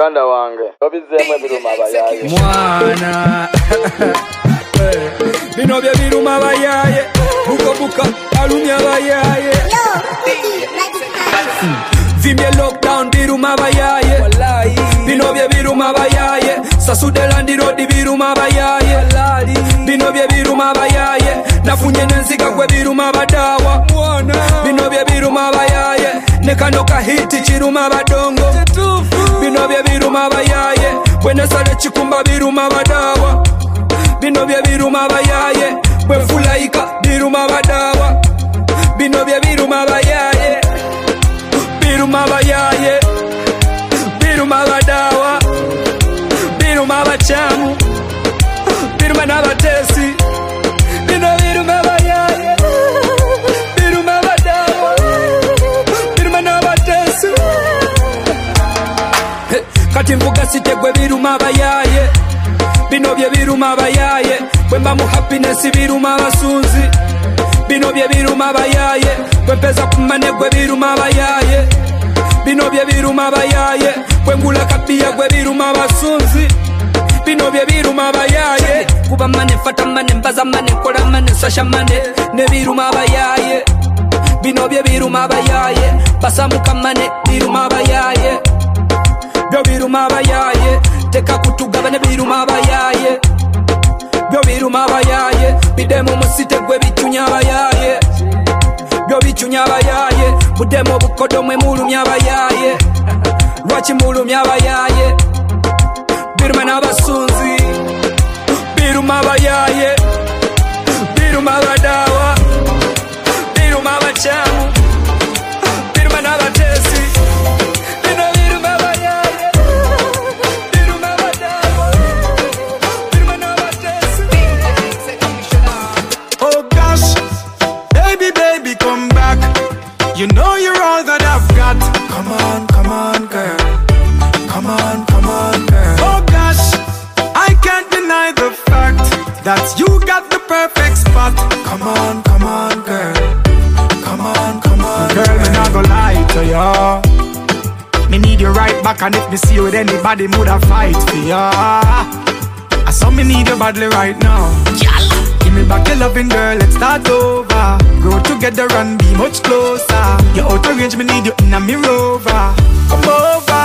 muganda wange obizeemu ebiruma abayaaye mwana. Bino bye biruma bayaye bukabuka alumya bayaye. Vimye lockdown biruma bayaye. Bino bye biruma bayaye sasude landi road biruma bayaye. Bino bye biruma bayaye nafunye nenziga gwe biruma badawa. Bino bye biruma bayaye nekano kahiti kiruma badongo bino bye biruma abayaye bwe nesala ekikumba biruma badaawa bino bye biruma abayaye bwe fulayika biruma badaawa bino bye biruma abayaye biruma abayaye biruma abadaawa biruma abakyamu biruma n'abateesi Kati sitegwe biruma bayaye. Bino bye biruma bayaye. Bwemba mu happiness biruma abasunzi bino bye biruma bayaye. Bwempeza kumane gwe biruma bayaye. Bino bye biruma bayaye. Bwengula kapia gwe biruma abasunzi bino bye biruma bayaye. Kuba mane fata mane mbaza mane kola mane sasha mane ne biruma bayaye. Bino bye biruma bayaye. Basamuka biruma bayaye byo biruma abayaye teka kutugabane biruma abayaye byo biruma abayaye bidemu musitegwe bicunya abayaye byo bicunya abayaye budemu obukodo mwe mulumya abayaye lwaki mulumya abayaye biruma n'abasunzi biruma abayaye biruma abadawa biruma abakyamu and if me see you with anybody, woulda fight for ya. I saw me need you badly right now. Give me back your loving girl, let's start over. Grow together and be much closer. You're out of range, me need you in a me rover. Come over.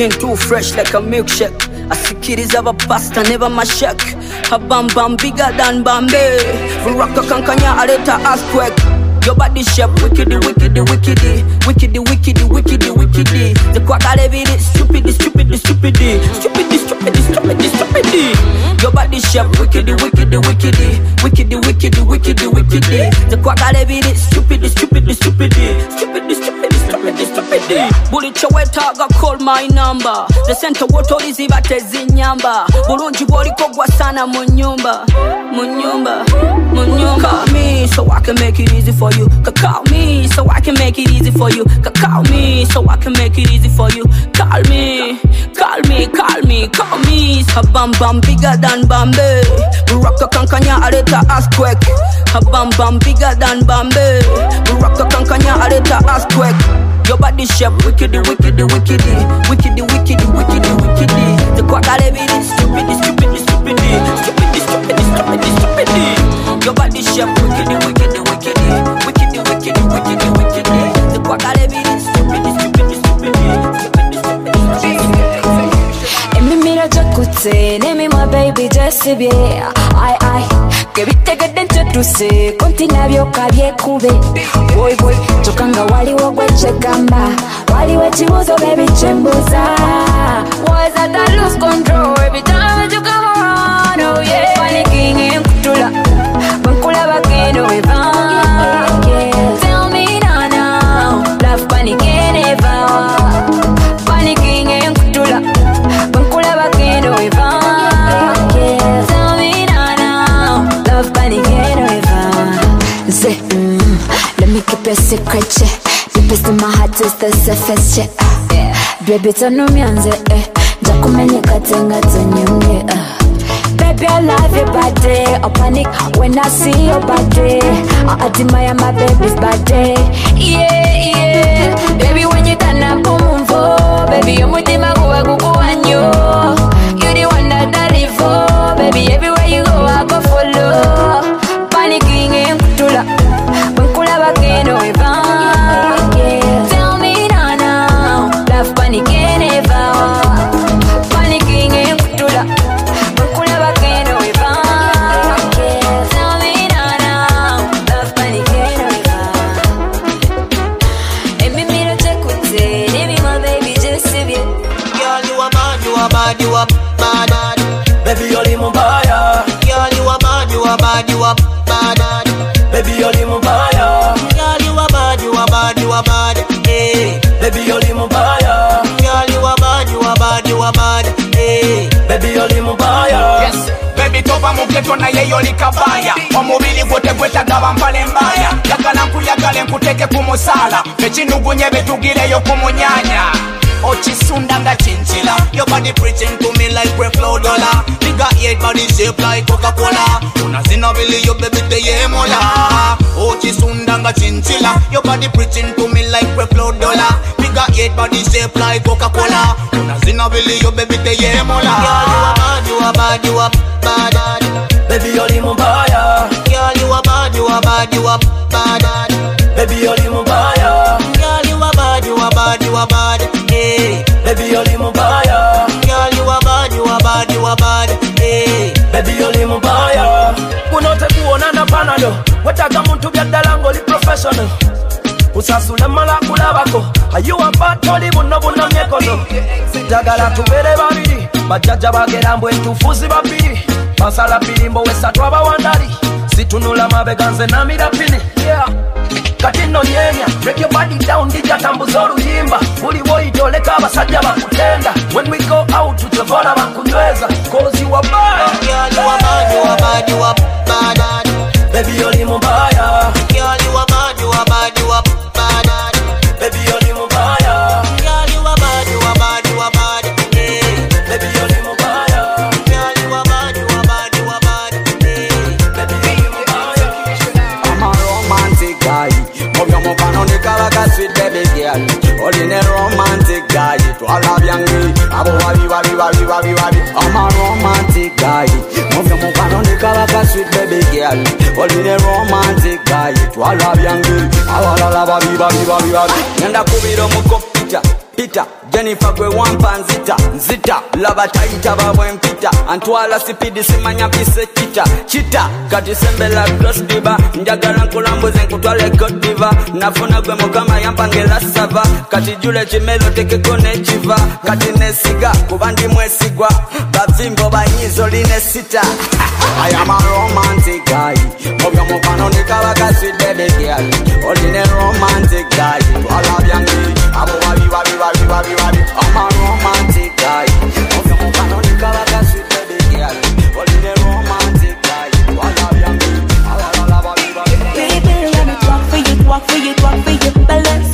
Skin too fresh like a milkshake. asikiriza abapasta ne bamashek abambam bigger than bambe ruraka kankanya aleta earthquake. Your body shape wickedy, wickedy, wickedy, wickedy, wickedy, wickedy, wickedy. The kwagale bidi stupid, stupid, stupid, stupid, stupid, stupid, stupid. Your body shape wickedy, wickedy, wickedy, wickedy, wickedy, wickedy, wickedy. The kwagale bidi stupid, stupid, stupid, stupid, stupid, stupid, stupid. Buli chowetaga call my number. The center wotolizi batezinyamba. Bulungi bwoliko gwa sana mu nyumba, mu nyumba, mu nyumba. Call me so I can make it easy for you. Call me so I can make it easy for. Call me so I can make it easy for you. Call me, call me, call me, call me. Habam bam bam bigger than Bombay. Baraka kankanya aleta earthquake. Habam bam bam bigger than Bombay. Baraka kankanya aleta earthquake. Your body shape wickedy, wickedy, wickedy, wickedy, wickedy, wickedy, wickedy. The kwakale bidi stupid, stupid, stupid, stupid, stupid, stupid, stupid. Your body shape wickedy, wickedy, wickedy, wickedy, wickedy, wickedy, wickedy. Baby gyesibye ai ai gebitegedde nkyetuse konti nabyoka byekube boy boy kyokka nga waliwo gwe kyegamba waliwo ekibuuzo bebi kyembuuza was that I lose control every time you come around it secret check. Deepest in my heart is the surface check. Baby, tanumyanze eh. Njakumenyeka tenga tenyumye uh. Baby, I love your body. I panic when I see your body. I admire my baby's body. Yeah, yeah. Baby, when you turn up, boom, boom, Baby, you're mutima kuwa kukuwanyo. You're the one that I live for. Baby, everywhere you go, I go follow. Ghetto naye yoli kabaya omubiri gwo tegwetagaba mpale mbaya yagala nkuyagale nkuteeke ku musaala ekinugunye betugireyo ku munyanya okisunda nga kinjira Your body preaching to me like we flow dollar. Bigger eight body shape like Coca-Cola. Unazina vile yo baby te mola. Oh, nga chinchilla. Your body preaching to me like we flow dollar. Bigger eight body shape like Coca-Cola. Unazina vile yo baby te. Girl, you a bad, you a bad, you a bad. Baby, yoli mubaya. Girl, you a bad, you a bad, you a bad. Baby, yoli mubaya. Girl, you a bad, you a bad, you a bad. Hey. Baby, yoli mubaya. Girl, you a bad, you a bad, you a bad. Hey. Baby, yoli mubaya. Kuno tekuwona na panado. Wetaga muntu byaddala li professional. usasule mala kulabako ayiwa patoli buno bunamyekono njagala tubere babiri bajjajja bagera mbwe entufuzi babiri basala birimbo wesatu abawandali situnula mabega nze namira pini yeah. kati nno nyenya. Break your body down ndija tambuza oluyimba buli bwoyitoleka abasajja bakutenda. When we go out tutevona bakunyweza. Cause you are bad. Girl, you byange. Abo wabi wabi wabi wabi wabi. I'm a romantic guy. Mobyo mufano nikabaka sweet baby girl. Oline romantic guy. Twala byange. Awalala babi babi babi babi. Nenda kubira omuko Peter. Jennifer gwe wampa nzita nzita laba tayita babwe mpita. Antwala sipidi simanya mpise kita. Kita kati sembela cross diva. Njagala nkulambuze nkutwale kodiva nafuna gwe mukama yampangela sava. Kati jule kimelo tekeko nekiva kati nesiga kuba ndi mwesigwa. Bavimbo banyizo line sita. I am a romantic guy. Mobyo mufano nikabaka sweet baby girl. Oline romantic guy. Twala byange Abo wabi wabi wabi wabi wabi I'm a romantic guy. Mobyo mufano nikabaka sweet baby girl. Oline romantic guy. Twala byange Awalala wabi wabi Baby, let me talk for you, talk for you, talk for you, balance.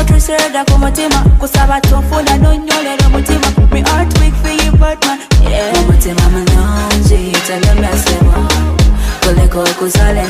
otuserera ku mutima kusaba tonfuna nonyolera omutima me heart weak for you but man yeah. omutima mulungi tagamyasema kuleka okuzala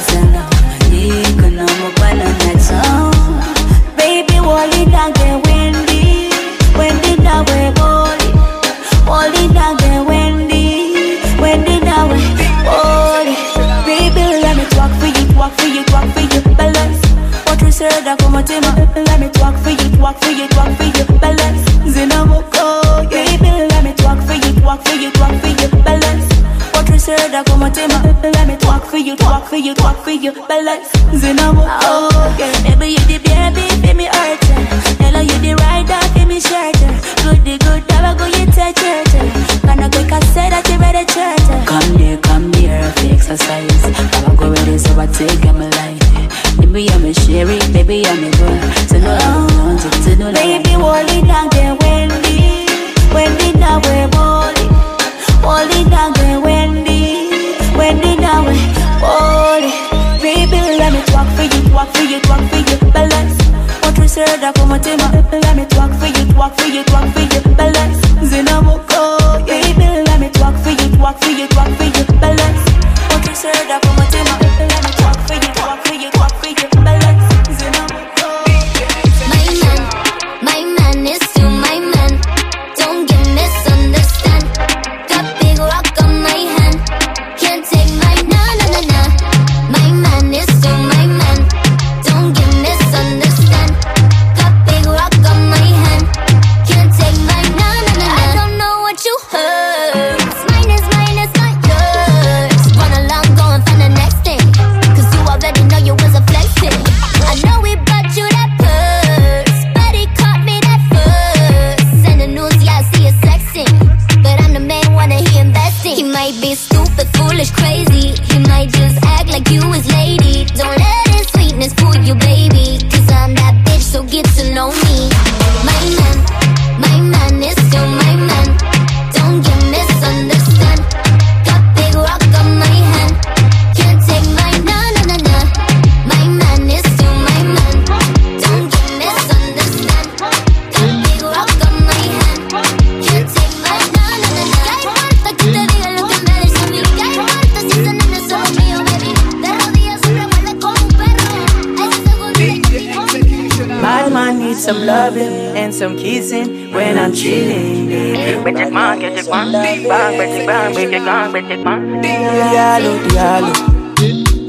bitch it bang, bitch it gang, bitch it man. Diallo, diallo.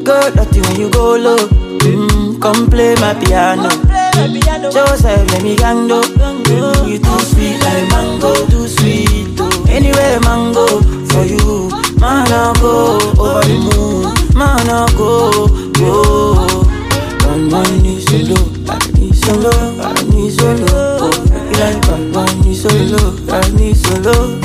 Go dirty when you go low. Mm, come play my piano. Joseph, let me gango. You too sweet like mango, too sweet. Oh. Anywhere mango for you, man I go over the moon, man I go go. One man is solo, I need solo, I need solo. Oh, you like one man is solo, I need solo, I need solo.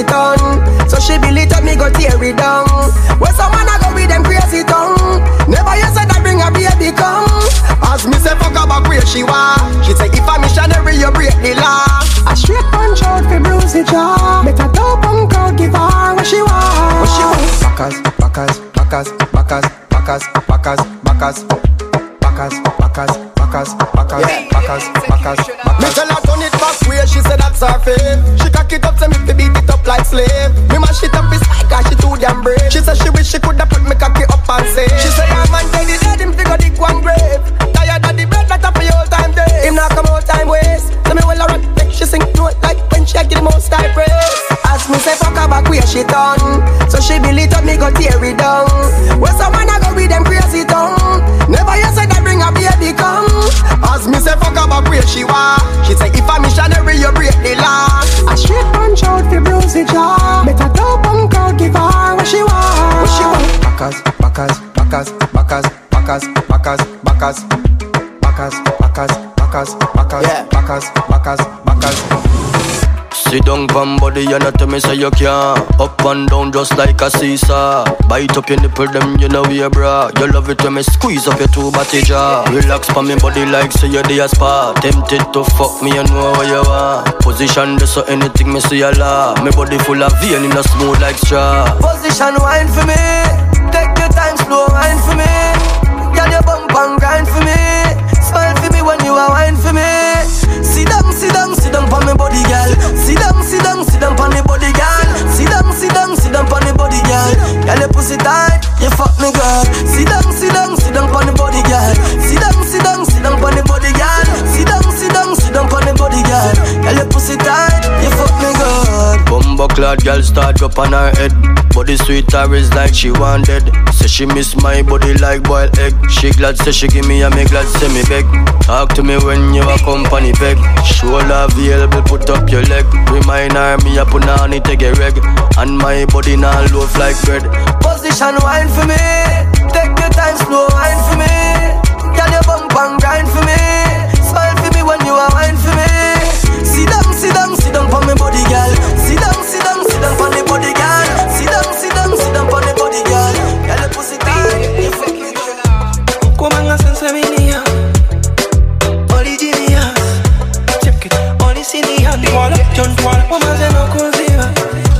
it on. So she believe that me go tear it down. When some man I go with them crazy tongue. Never you said I bring a baby come. Ask me say fuck about where she was. She say if I'm missionary you break the law. A straight punch out for bruise the jaw. Better dope and girl give her what she want. What she want? Backers, backers, backers, backers, backers, backers, backers. Backers, backers, backers, backers, backers, backers, backers. Me tell her turn it way, she said that's her fave She cock it up, say me fi beat it up like slave. Me mash it up, it's like she too damn brave. She say she wish she coulda put me cocky up and say She say her man tell the dead him fi go dig one grave. Tired of the bread that up for your time day Him not come out time waste. So me well a run, make she sing note like when she give the most high praise. As me say fuck her back where she done. So she build it up, me go tear it down. Where someone I say fuck her back where she want She say if a missionary you break the law. A straight punch out fi bruise the jaw. A dope punk out give her what she want. What she want? Bacas, bacas, bacas, bacas, bacas, bacas, bacas, bacas, bacas, bacas, bacas, bacas, bacas, bacas. Sit down from body and not tell me say you can't. Up and down just like a seesaw. Bite up your nipple them you know we bra. You love it when me squeeze up your two body jaw. Relax for me body like say you're the spa. Tempted to fuck me you know what you want. Position this so anything me see a law Me body full of vein in a smooth like straw. Position wine for me. Take your time slow wine for me. Girl your bump and grind for me. Smile for me when you are wine for me. Sit down, sit down, on me body girl. Sit down, sit down, sit down on the body girl. Sit down, sit down, sit down on the body girl. Girl your pussy tight, you fuck me girl. Sit down, sit down, sit down on the body girl. Sit down, sit down, sit down on the body girl. Sit down, sit down, sit down on the body girl Girl your pussy tight, you fuck me good Bumbo clad girl start up on her head. Body sweet her is like she wanted. Say she miss my body like boiled egg. She glad say she give me and me glad say me beg. Talk to me when you a company beg. Show love available, put up your leg. Remind her me a put on it take a reg. And my body now loaf like bread. Position wine for me. Take your time, slow wine for me. Can you bump and grind for me? For me body, girl. Sit down, sit down, sit down for the body, girl. Sit down, sit down, sit down for the body, girl. Girl, the pussy tight, you fuck me good. Kumanga sensemania Originia Check it. Orisinia Twala John twala Wamaze no kunziba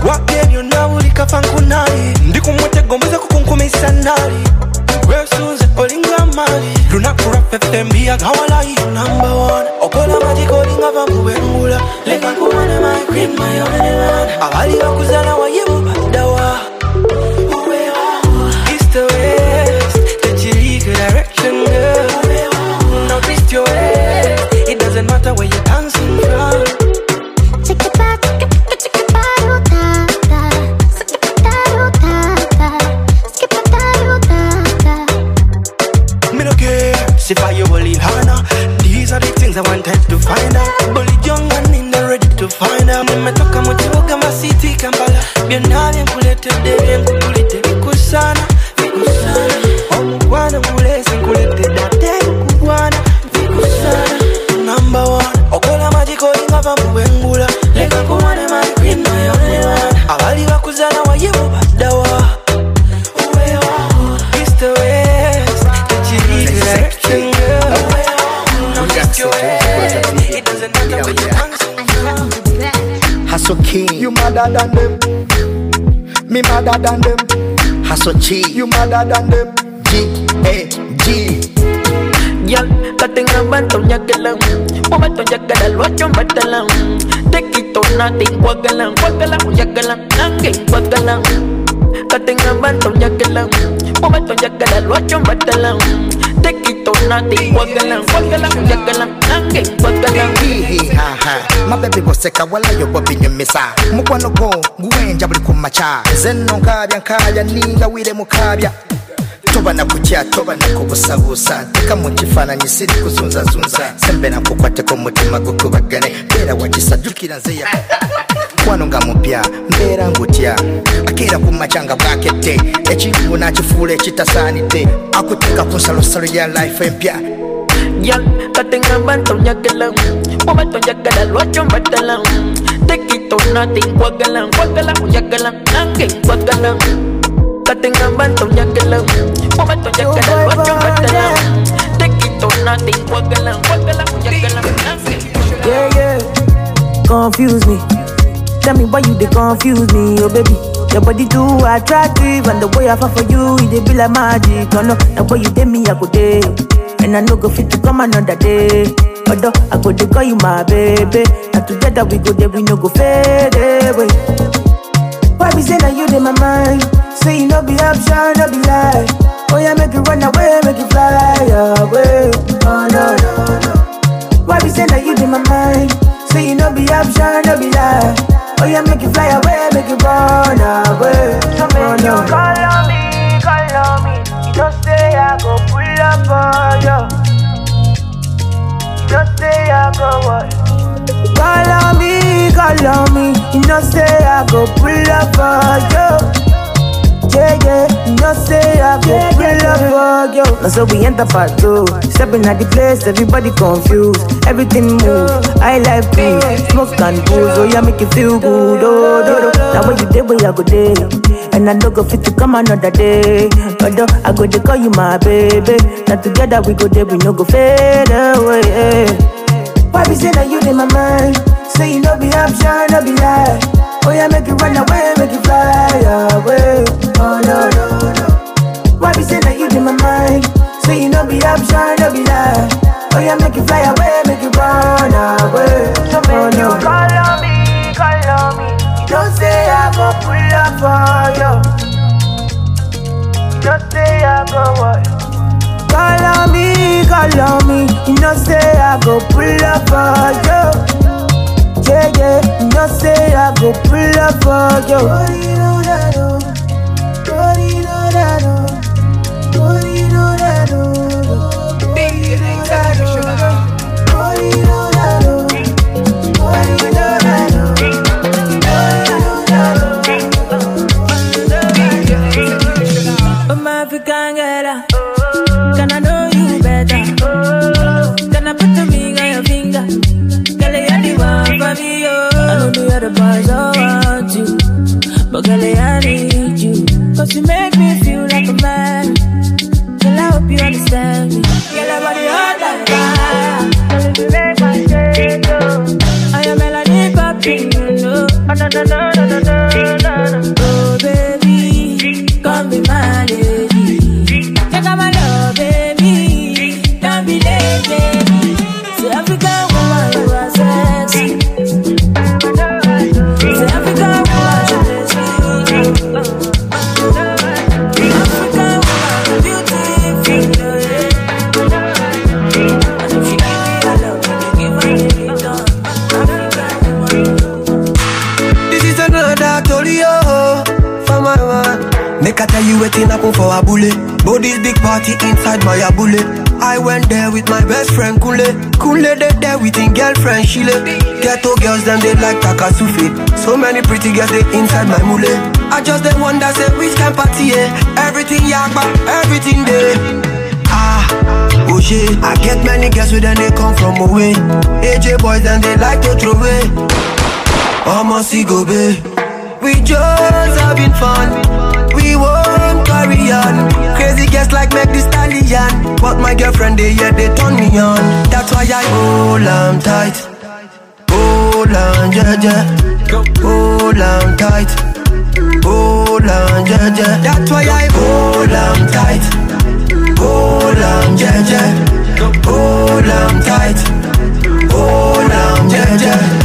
Wapyenyo nawulika fankunali Ndi ku mutego mbuze kukunkumisa nali Wesuze olinga mali Lunaku lwaffe agawalayi number one. Okola magiko olinga bamubengula Leka nkubone my queen my only one Abali bakuzala wayibu baddawa East Me madder than them. Hustle chi, you madder than them. G A G. Girl, katinga banto nyakalang Pumato nyakala luacho batalang Tekito natin wagalang Wagalang yagalang Nanging wagalang Katinga banto nyakalang Pumato nyakala luacho batalang Tekito natin wagalang Wagalang yagalang Nanging wagalang Haha, mabebi boseka walayo bobinyumisa mukwano gwo guwenja buli kumaca nze nno nkaabya nkaabya ninga wire mukabya toba nakutya toba nakubusabuusa teka mu kifaananyi siri kuzunzazunza sembera nkukwateko omutima gukubagane beera wakisa jjukira nzeya wano nga mupya mbeera ngutya akeera ku macyanga bwakedde ekintu nakifuula ekitasaanidde akuteeka ku nsalosalo ya life empya yan katengamba ntonjagala oba tonjagala lwaki ombatala tekitona tenkwagala nkwagala onjagala nange nkwagala Tekito natin wagalang Wagalang yagalang Nanging wagalang Katinga banto nyakalang Pumato nyakala luacho batalang Tekito natin wagalang Wagalang yagalang Nanging Yeah, yeah. Confuse me. Tell me why you they confuse me, oh baby. Your body too attractive, and the way I fall for you, it be like magic. Oh no, the way you take me, I go day, and I no go fit to come another day. Although I go dey call you my baby, and together we go there, we no go fade away. Why be say that you in my mind? Say you no be option, no be lie. Oh yeah, make it run away, make it fly away. Oh no no no. Why be say that you in my mind? Say you no be option, no be lie. Oh yeah, make it fly away, make it run away. So oh, make you no. call on me, call on me. You know say I go pull up on you. You know say I go what? Call on me, call on me. You know say I go pull up for you. Yeah, yeah, you say I go pull up for you. Now so we enter part two. Stepping at the place, everybody confused. Everything move. I like booze, smoke and booze. Oh yeah, make you feel good. Oh, do, do. Now when you day, where I go day. And I don't go fit to come another day. Although I go to call you my baby. Now together we go there, we no go fade away. Why be say that you in my mind? Say you no be I get many girls with them, they come from away. AJ boys and they like to throw away. Almost go be. We just having fun. We won't carry on. Crazy girls like make the stallion. But my girlfriend, they yeah, they turn me on. That's why I hold on tight. Hold on, yeah, yeah. Hold on tight. Hold on, yeah, yeah. That's why I hold on tight. Hold on, yeah, yeah. Hold on tight. Hold on, yeah, yeah.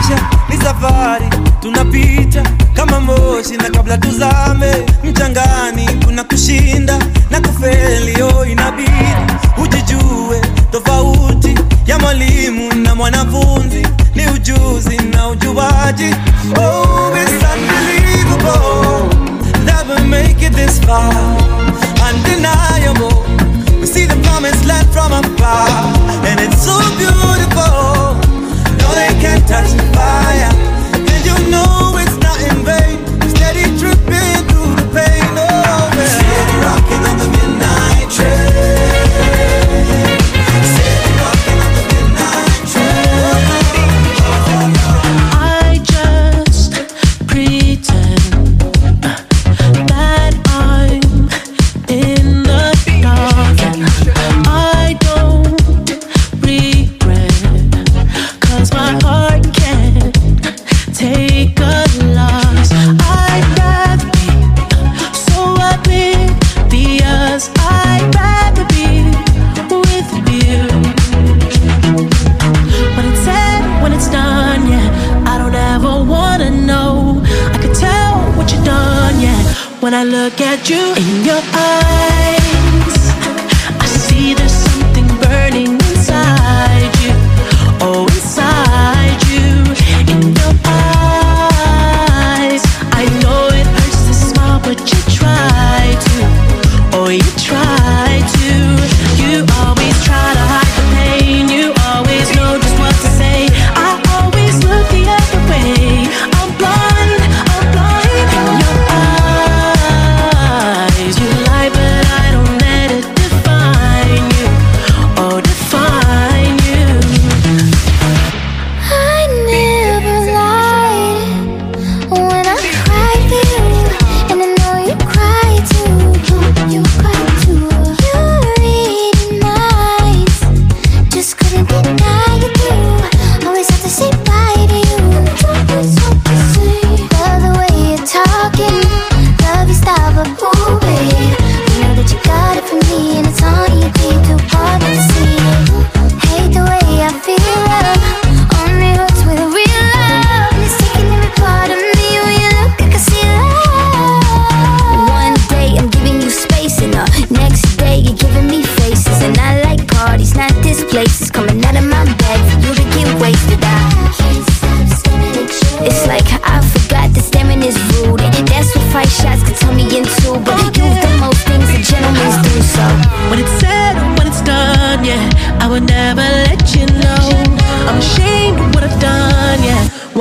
maisha ni safari tunapita kama moshi, na kabla tuzame mchangani, kuna kushinda na kufelio oh, inabidi ujijue tofauti ya mwalimu na mwanafunzi ni ujuzi na ujuaji. Oh, oh undeniable. We see the promised land from afar, and it's so beautiful. they can't touch the fire.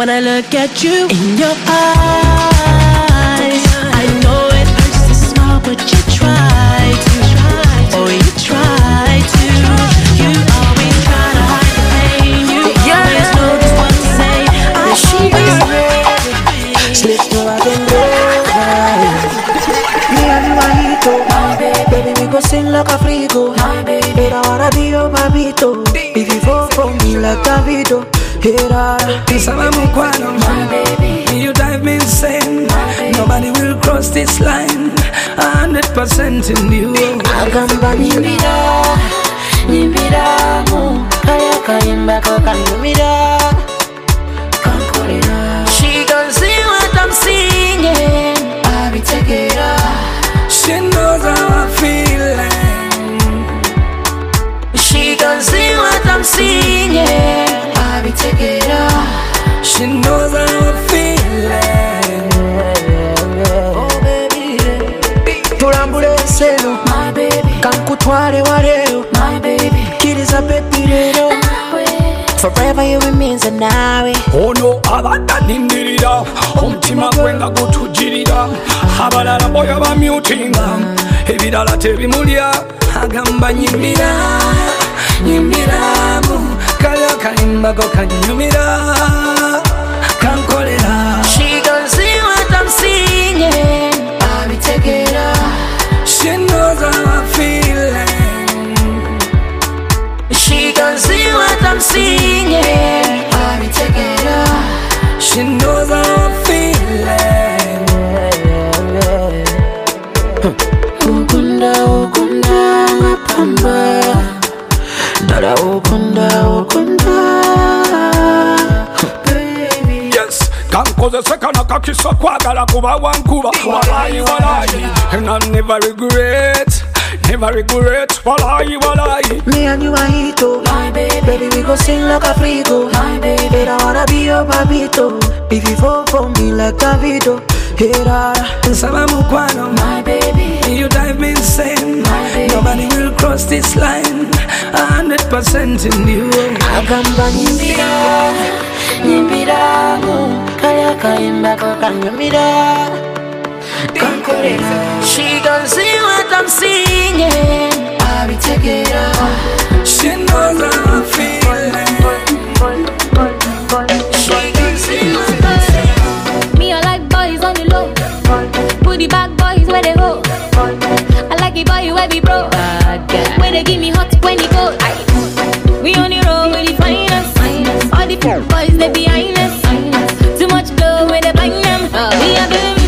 When I look at you in your eyes, I know it hurts to smile, but you try to. Oh, you try to. You always try to hide the pain. You always know just what to say. I always Slip to a Me and you are hit oh. Baby, we go sing like a frigo. But I wanna be your. If you fall for me like Davido. Hera, You drive me insane. Nobody will cross this line. Hundred percent in you. Agamba nyimbira nyimbiramu kaya kayimba ko kanyumira abitegera She knows how I'm feeling. Oh baby, tulambule enselo kankutwale waleero kiriza bebi leero forever you remains a nawe. Ono abadde anindirira omutima gwe nga gutujirira. Abalala boyo bamyutinga. Ebirala tebimulya. Agamba nyimbira nyimbiramu kali akalimbako kanyumira kankolera. She can see what I'm singing abitegera. She knows how I'm feeling She can see what I'm singing abitegera. She knows how I'm feeling ukunda ukunda ngapamba dala ukunda ukunda Yes, kankozeseka nakakisa kwagala kuba wankuba. Walayi walayi and I never regret never regret. Walayi walayi Me and you are hit oh. Baby. We go sing like a frigo. But I wanna be your babito If you fall for me like Davido Hera nsaba mukwano you drive me insane. Nobody will cross this line. A hundred percent in you. Agamba nyimbira kaya kayimba ko kanyumira kankolera She can see what I'm singing abitegera She knows I'm feeling She can see what Me, I like boys on the low. Put the boys where they go. I like the boy where be bro. Where they give me hot when he go. We on the boys they behind us. Too much glow when they bang them. Ah. We are feeling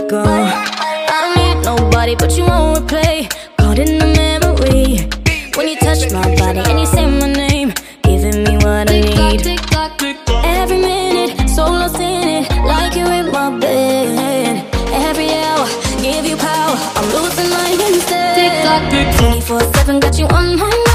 go. I don't need nobody but you won't replay. Caught in the memory. When you touch my body and you say my name Giving me what I need. Every minute, so lost in it Like you in my bed. Every hour, give you power. I'm losing my instead. 24-7 got you on my mind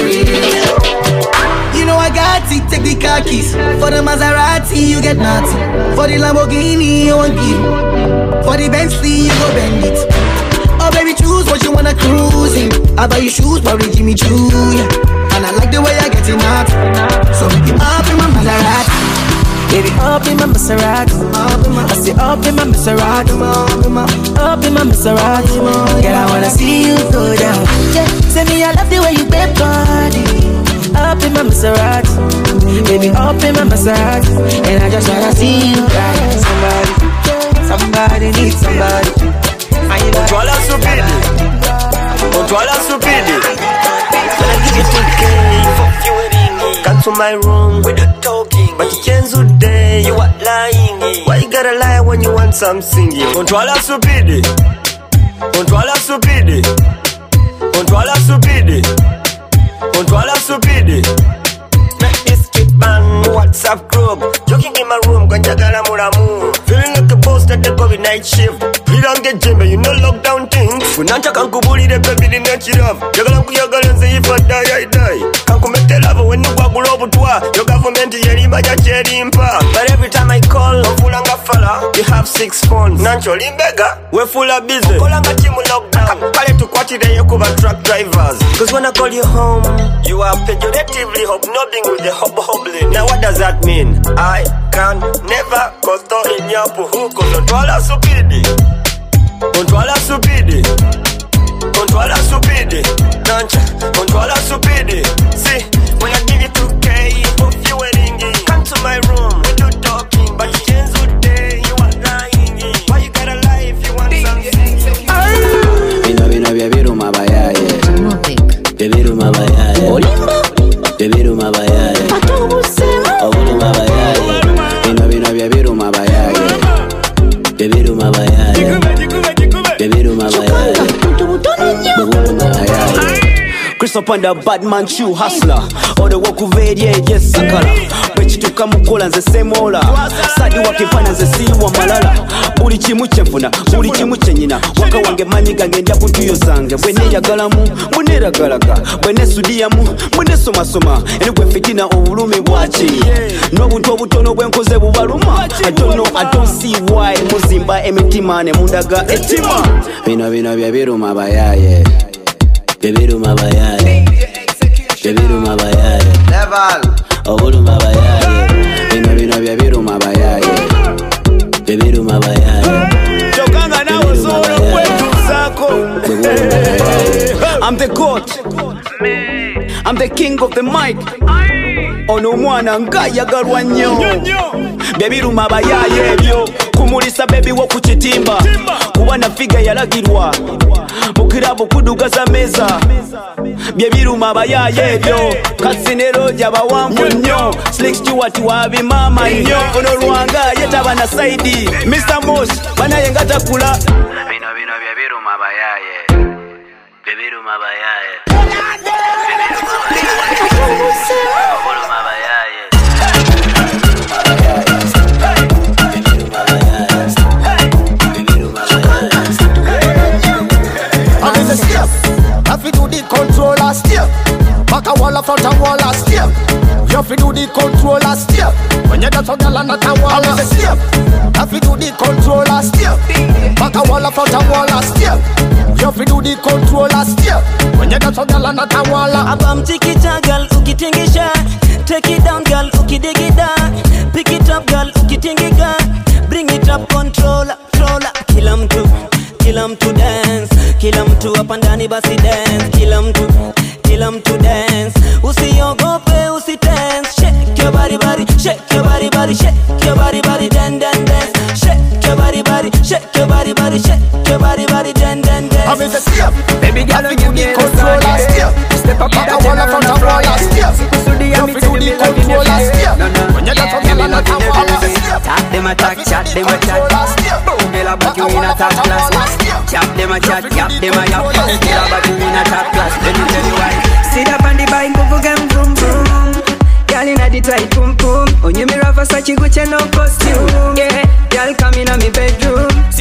You know I got it, take the car keys. For the Maserati, you get nothing. For the Lamborghini, you won't give. For the Bentley, you go bend it. Oh baby, choose what you wanna cruise in. I buy you shoes, probably Jimmy Choo, yeah. And I like the way I get it out. So make it up in my Maserati. Baby, up in my Maserati. I say up in my Maserati. Up in my Maserati. Girl, I wanna see you go down. Yeah, say me, I love the way you bend body. Up in my Maserati. Baby, up in my Maserati. And I just wanna see you ride. Somebody, somebody needs somebody. Controla stupidi Controla stupidi Come to my room with the talking But you change today, you are lying. Why you gotta lie when you want some singing Controla stupidi Controla stupidi Controla stupidi Controla stupidi Make this kid bang WhatsApp group. Joking in my room, ganjagala mulamu Feeling like a boss that the COVID night shift. Birange jembe, you know lockdown things. Funancha kankubulire baby nina chiravu Jagala nkuyagala nze die I die Kankumete love when nugwagula obutwa Your government yerimanya kyerimpa But every time I call, ofulanga fala You have six phones. Nancho limbega, wefula busy Okolanga timu lockdown. Kale tukwatireyo kuba truck drivers. Cause when I call you home You are pejoratively hobnobbing with the hob hobbling Now what does that mean? I can never costo in your puhu Controla stupidi Controla stupidi Controla stupidi Nancha Controla stupidi See my room. We do talking But you change today You are lying Why you gotta lie if you want something? obuluma Up on the bad man shoe hustler. Odewo kuva eri egyesakala bwekituuka mukola nze semola sadi wakempana nze siiwa malala. Buli kimu kyenfuna buli kimu kyenyina waka wange manyi gange ndya kuntuyo zange bweneeyagalamu muneeragalaga bwenesudiyamu munesomasoma eri gwe fitina obulumi bwaki n'obuntu obutono bwenkoze bubaluma. Adono adonsi why. Muzimba emitima ne mundaga ettima bino bino bye biruma bayaye bye biruma bayaye bye biruma bayaye obuluma bayaye bino bino bye biruma bayaye bye biruma bayaye kyokanga nawe osobola okwetuusaako I'm the goat I'm the king of the mic ono omwana ngaayagalwa nnyo. Bye biruma abayaaye ebyo. Ku mpumulisa bebi wo ku kitimba. Kuba na figa yalagirwa. Mukirabo kudugaza meza bye biruma abayaye ebyo. Kasinero jabawanvu nnyo slik stewart wabimama nnyo. ono lwanga yetaba na saidi mr mos banaye nga takula. Bino bino bye biruma abayaye bye controller year. Back a wall, front a wall, last year. You have to do the control last year. When you dance on girl and not a wall, a step. Have to do the control last year. Back a wall, front a wall, last year. You have to do the control last year. When you dance on girl and not a wall, a abamtikita gal ukitingisha take it down gal ukidigida pick it up gal ukitingika bring it up controller controller kila mtu kila mtu dance kila mtu hapa ndani basi dance kila mtu kila mtu dance usiogope usitense shake your body body shake your body body shake your body body dan dan dance shake your body body shake your body body shake your body body dan dan dance I'm in the step. Baby girl, you do the controller step. Step up, back a wall, front a wall. You have to do the controller step. When you dance on the land, at a wall, a step. Chat them a chat, chat them a chat. Boom, girl a put you in a top class. Chat them a chat, yap them a yap. Girl a put in a top class. Let me tell you why. Sit up on the bike, move again, vroom vroom. Girl inna the tight pum pum. On you mirror Versace Gucci no costume.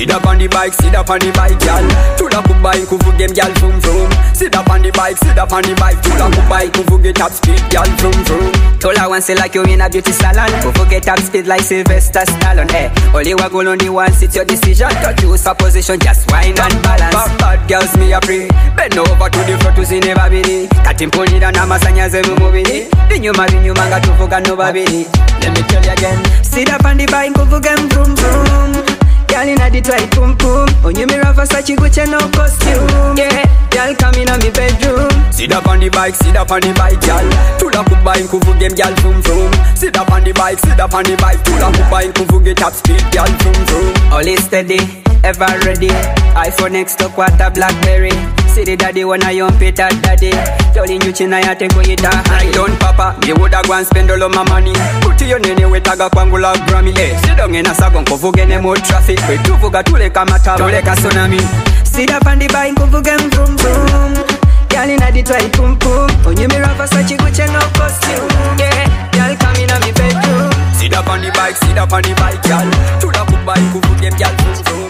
Sit up on the bike, sit up on the bike, gal. Tula kubai kuvuge gal vroom vroom. Sit up on the bike, sit up on the bike. Tula kubai kuvuge top speed, gal vroom vroom. Tola one say like you in a beauty salon. Forget top speed like Sylvester Stallone. Eh, only one goal, only one. It's your decision. To choose a position, just wine and balance. Bad, bad girls me a pray. Bend over to the front to see never bini. Kati mpulira n'amasanyalaze mu mubiri. Binyuma binyuma nga tuvuga no babiri. Let me tell you again. Sit up on the bike, again, vroom vroom. Girl inna the tight pum pum. On you mirror Versace Gucci no costume. Yeah, girl come inna me bedroom. Sit up on the bike, sit up on the bike, gal. Tula kubai kuvuge gal vroom vroom. Sit up on the bike, sit up on the bike. Pull up up Tula kubai kuvuge top speed, gal vroom vroom. Always steady, ever ready. iPhone X to quarter Blackberry. City daddy wanna yon Peter daddy. Jolly nyuchi na ya tengo yita. I don't papa, me woulda go and spend all of my money. Put your nene wetaga kwangu la Grammy. Eh, sit down in a sagon kuvuge ne more traffic. Wetuvuga tule kama taba, tule ka tsunami. Sit up on the bike, again, vroom vroom. Girl inna the tight pum pum. On you mirror Versace Gucci no costume. Yeah, girl come inna me bedroom. Sit up on the bike, sit up on the bike, gal. Tula kubai kuvuge gal vroom vroom.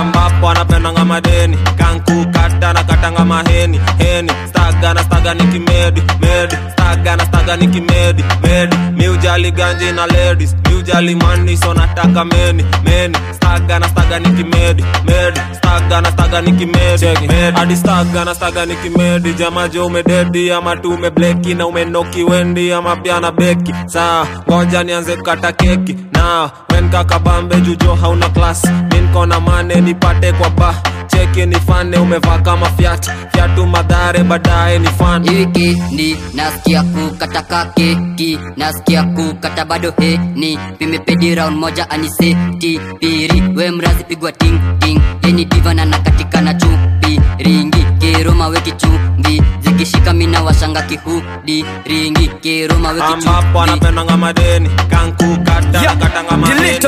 Ambapo anapendanga madeni kankukata na katanga maheni heni. Staga na staga ni kimedi medi. Staga na staga ni kimedi medi. Miujali ganji na ladies miujali mani so nataka meni meni. Staga na staga ni kimedi medi. Staga na staga ni kimedi hadi staga na staga ni kimedi jamajo umededi ama tu umebleki na umenoki wendi ama pia na beki. Saa ngoja nianze kukata keki na wenkakabambe jujo hauna klas minkona mane nipate kwa ba cheki ni fane umevaa kama fyat fyatu madhare baadaye ni fan ni nasikia kukata kakeki. Nasikia kukata bado heni pimepedi round moja aniseti. Piri we mrazi pigwa ting ting. Yeni divana na katika na chupi. Ringi keroma weki chumbi zikishika mina washanga kihudi. Ringi keroma weki ambapo anapendanga madeni. Kankukata yeah. katanga madeni.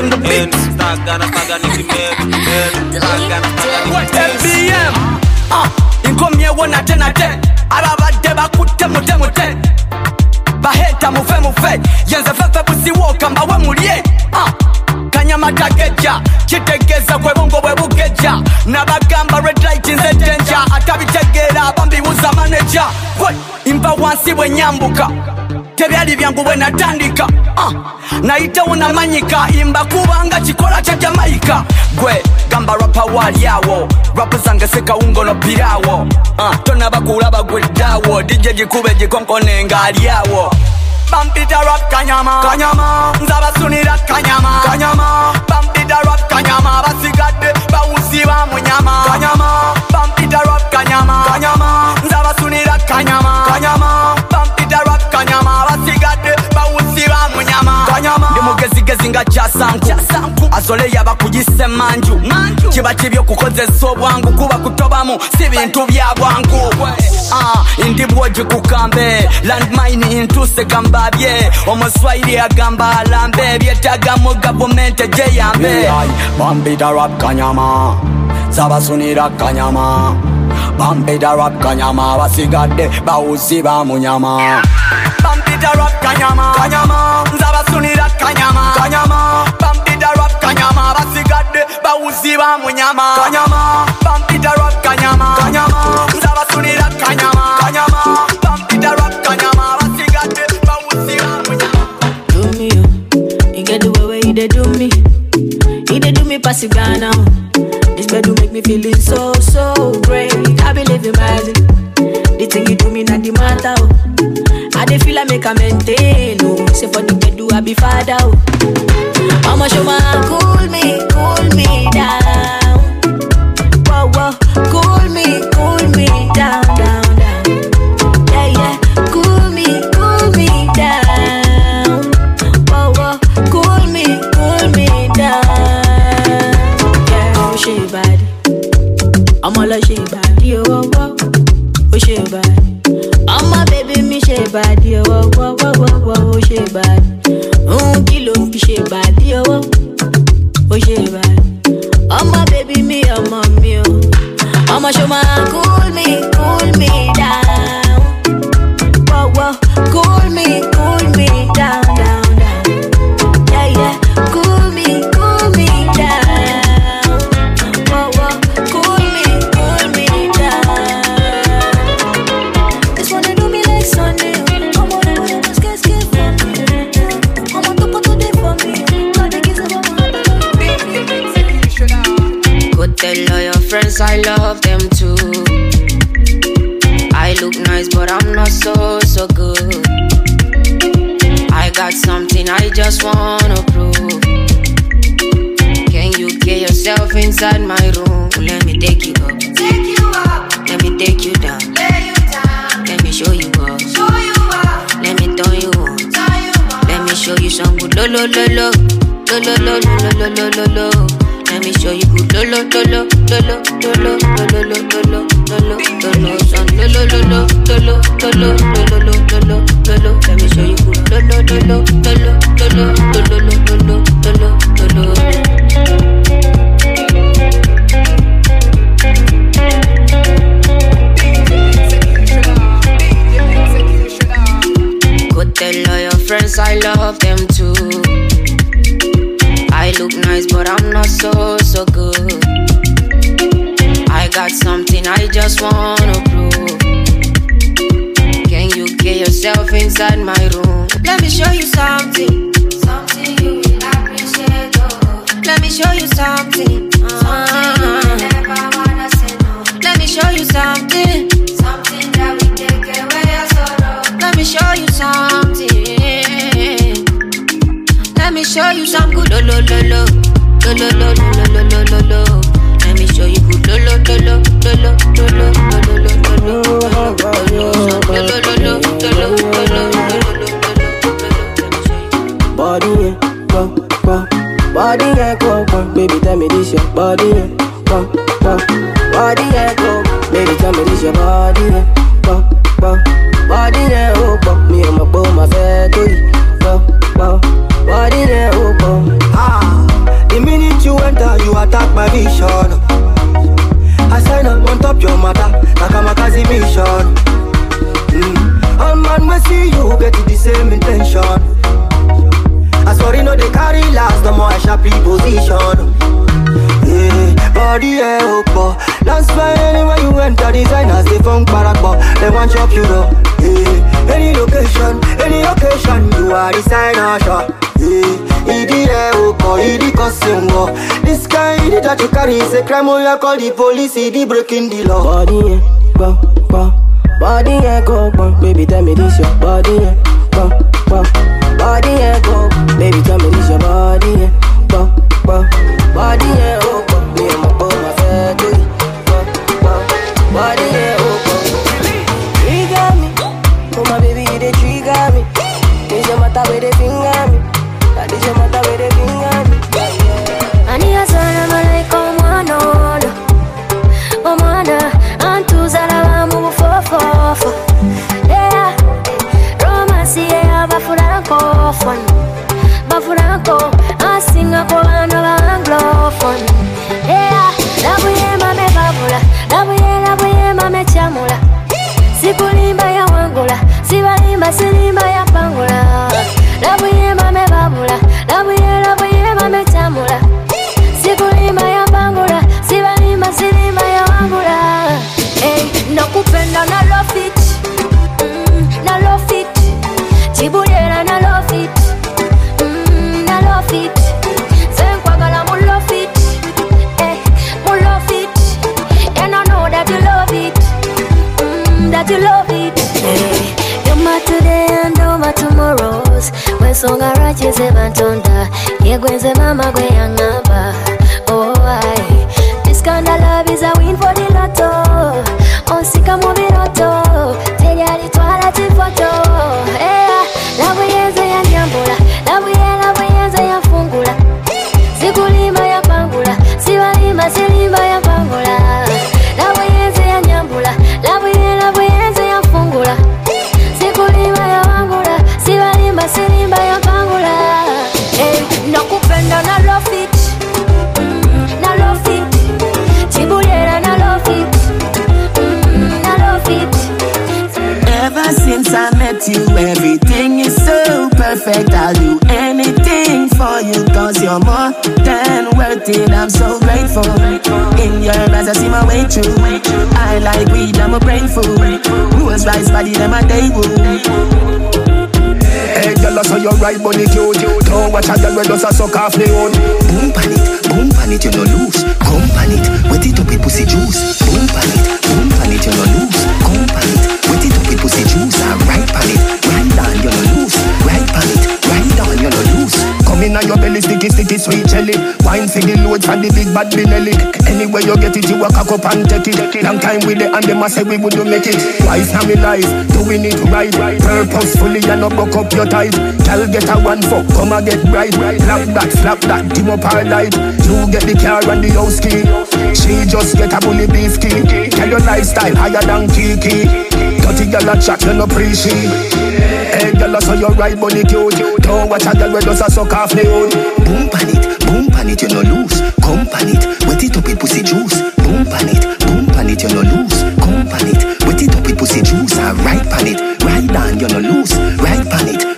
staga na staga ni kimeni staga na staga ni kimedi fbm inkomye wona tena te. Ababadde bakutte mute mute. Baheta mufe mufe. Yenze fefe busiwoka mbawe mulye. Ah, kanyamata geja kitegeeza gwe bungo bwe bugeja. Nabagamba redlight nze denja atabitegeera bambibuza maneja gwe mpa wansi bwe nyambuka tebyali byangu bwe natandika. Ah, nayitewo namanyika imba kubanga kikola kya jamaika. Gwe gamba rapa waliawo rapa zange sekawungo no pirawo. Ah, tonabakulaba gweddawo dije gikube gikonkone ngaalyawo bampita rap kanyama kanyama. Nzabasunira kanyama kanyama. Bampita rap kanyama basigadde bawuziba munyama. Kanyama. Bampita rap kanyama kanyama. Nzabasunira kanyama kanyama. Bampita Sonia Mara, she got muziba munyama ndi mugezigezi nga kyasanku azole yaba kuyise manju. Kiba kibyo kukozesa obwangu kuba kutobamu si bintu bya bwangu. Ah, ndi bwogi kukambe. Landmine ntuse gambabye omuswairi agamba alambe. Ebyetagamu gavumenti gyeyambe bambida rap kanyama. Sabasunira kanyama. Bambida rap kanyama. Abasigadde bawuzi bamunyama bambida rap kanyama, kanyama. wa munyama. Kanyama. Bampita rap kanyama. Kanyama. Nzabasunira kanyama. Kanyama. Bampita rap kanyama. Basigate bawusi wa munyama. Do me yo you get the way where you dey do me. You dey do me pass you Ghana this bed make me feeling so so great. I be living my the thing you do me not the matter. Oh. I dey feel I make a maintain oh. say for the bedu I be father oh. Mama show my cool me. Lolo, lolo. Crime on your call the police, see the breaking the law. Girl, I saw you right, bunny cute. Don't watch a girl when does a suck off the own. Boom pan it, boom pan it, you no lose. Come pan it, wet it up with pussy juice. Boom pan it, boom pan it, you no lose. Come pan it, wet it up with pussy juice. Come in your belly, sticky, sticky, sweet jelly. Wine for the load for the big bad Benelli. Anywhere you get it, you a cock up and take it. Long time with it, and them a say we would make it. Twice now me life, doing it right, purposefully and not buck up your ties. Girl get a one fuck, come and get right. Slap that, slap that, dim up our light. You get the car and the house key. She just get a bully beef key. Tell your lifestyle higher than Kiki. Dirty girl a chat, you no appreciate. Hey, girl, I saw you right, bunny cute. Don't watch a girl when does a suck off the hood. Boom pan it, boom pan it, you no lose. Come pan it, wet it up with pussy juice. Boom pan it, boom pan it, you no lose. Come pan it, wet it up with pussy juice. I right pan it, right down, you no lose. Right pan it,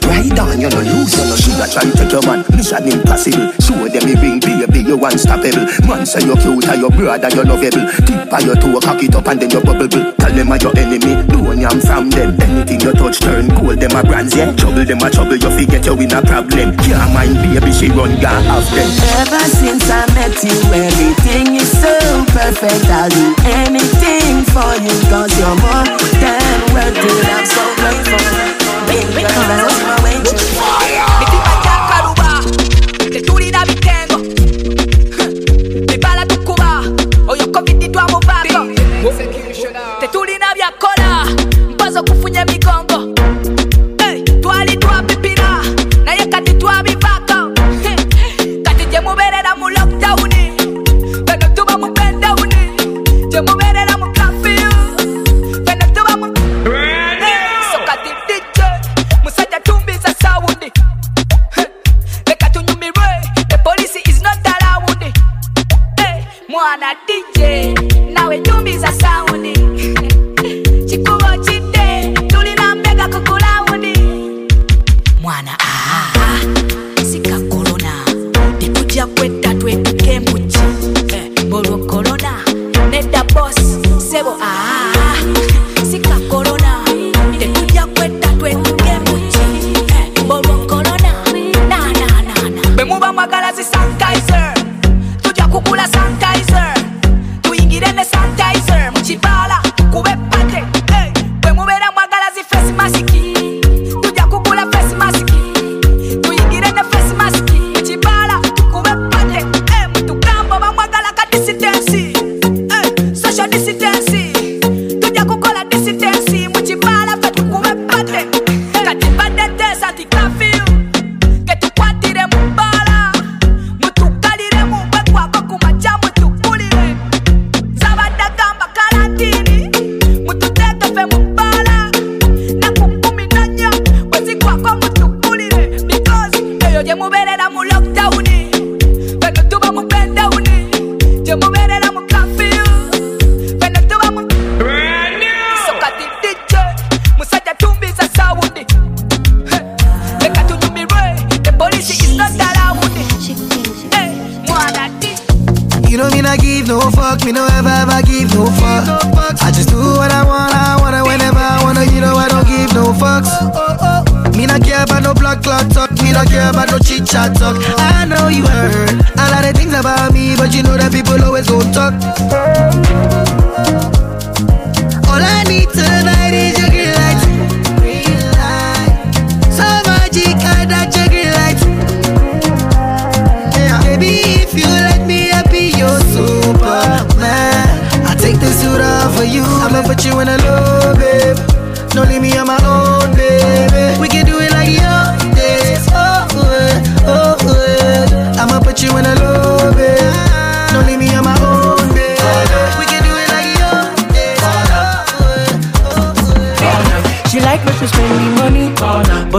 down, you no lose. You no Shoulda try take your man, mission impossible. Show them me ring, baby, you unstoppable. Man say you cute, your brother you lovable. Tip by your toe, cock it up and then you bubble. Tell them are your enemy, don't yam from them. Anything you touch turn gold, them a brands, yeah. Trouble them a trouble, you forget you in a problem. Yeah, mind baby, she run gone off them. Ever since I met you, everything is so perfect. I'll do anything for you, cause you're more than worth it. I'm so grateful. Baby,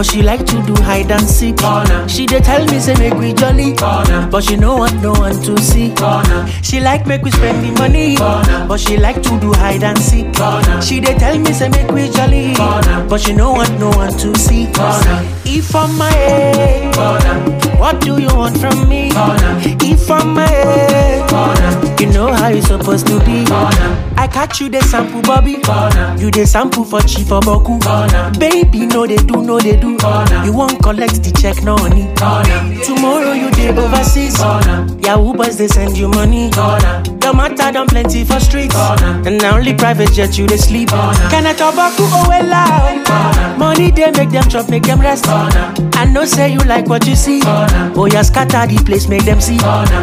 but she like to do hide and seek. She dey tell me say make we jolly, but she no want no one to see. She like make we spend me money, but she like to do hide and seek. She dey tell me say make we jolly, but she no want no one to see. If I'm my head, what do you want from me? If Head, you know how you supposed to be. I catch you the sample, Bobby. You the sample for cheap for Boku. Baby, no they do, no they do. You won't collect the check, no honey. Tomorrow you day overseas. Yahoo boys they send you money. Your matter done plenty for streets. And now only private jet you they sleep. Can I talk about oh well? Money they make them chop, make them rest. I know say you like what you see. Oh yeah, scatter the place, make them see.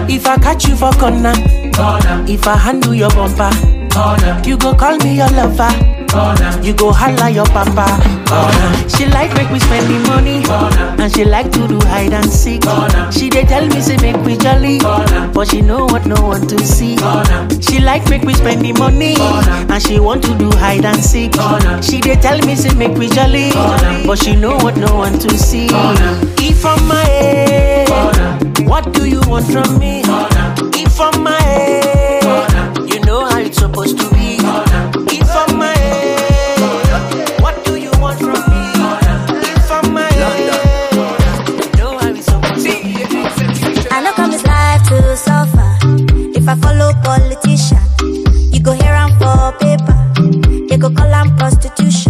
If I catch you for corner, corner. if I handle your bumper. corner. You go call me your lover. You go holla your papa. She like make we spend the money, and she like to do hide and seek. She dey tell me say make we jolly, but she know what no one to see. She like make we spend the money, and she want to do hide and seek. She dey tell me say make we jolly, but she know what no one to see. If I'm my head, what do you want from me? If I'm my head, politician, you go hear am for paper. They go call am prostitution.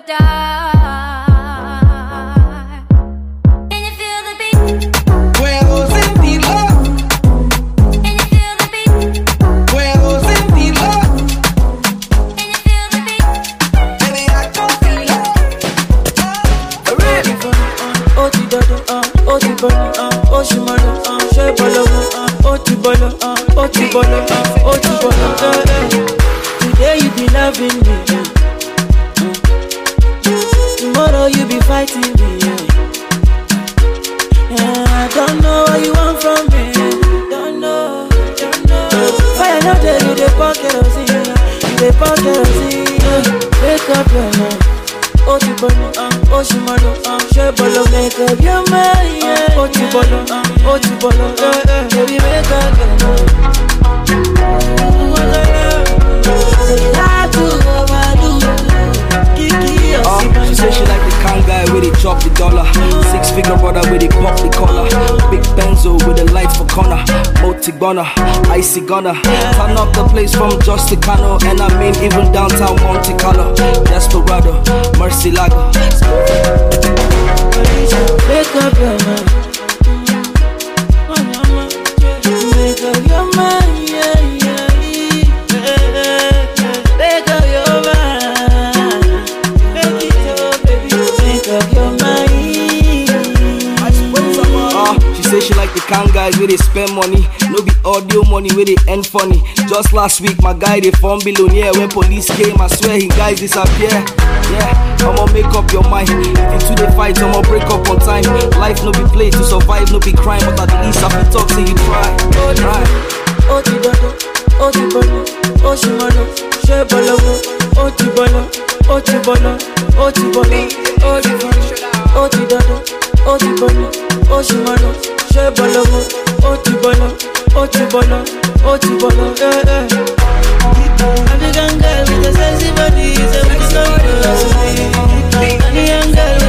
Through no dey you pour kerosene you dey pour kerosene yeah. up your mind. ó ti bọ̀lọ̀ uh, ó sì mọ̀lọ̀ uh, ṣé bọ̀lọ̀ make up your mind yeah. ti bọ̀lọ̀ uh, ó ti bọ̀lọ̀ eh, eh. baby make up your mind. She say she like the kind guy with they drop the dollar. Six figure brother with they pop the collar. Big Benzo with the lights for corner. Multi burner, icy gunner. Turn up the place from just Justicano, and I mean even downtown Monte Carlo. Desperado, Mercy Lago. Make up your mind. Make up your kind guys where they spend money. No be audio money where they end funny. Just last week, my guy they form billionaire. When police came, I swear he guys disappear. Yeah, I'ma make up your mind. If you two they fight, I'ma break up on time. Life no be play to survive, no be crime. But at least I feel talk say you try. Try. ó ti dọ́dọ̀ ó ti bọ̀lọ̀ ó sì mọ̀nà ṣé bọ̀lọ̀ wo ó ti bọ̀lọ̀ ó ti bọ̀lọ̀ ó ti bọ̀lọ̀ ṣé bọ̀lọ̀wọ̀ ó ti bọ̀lọ̀ ó ti bọ̀lọ̀ ó ti bọ̀lọ̀. African girl with a sexy body is a big story. Any girl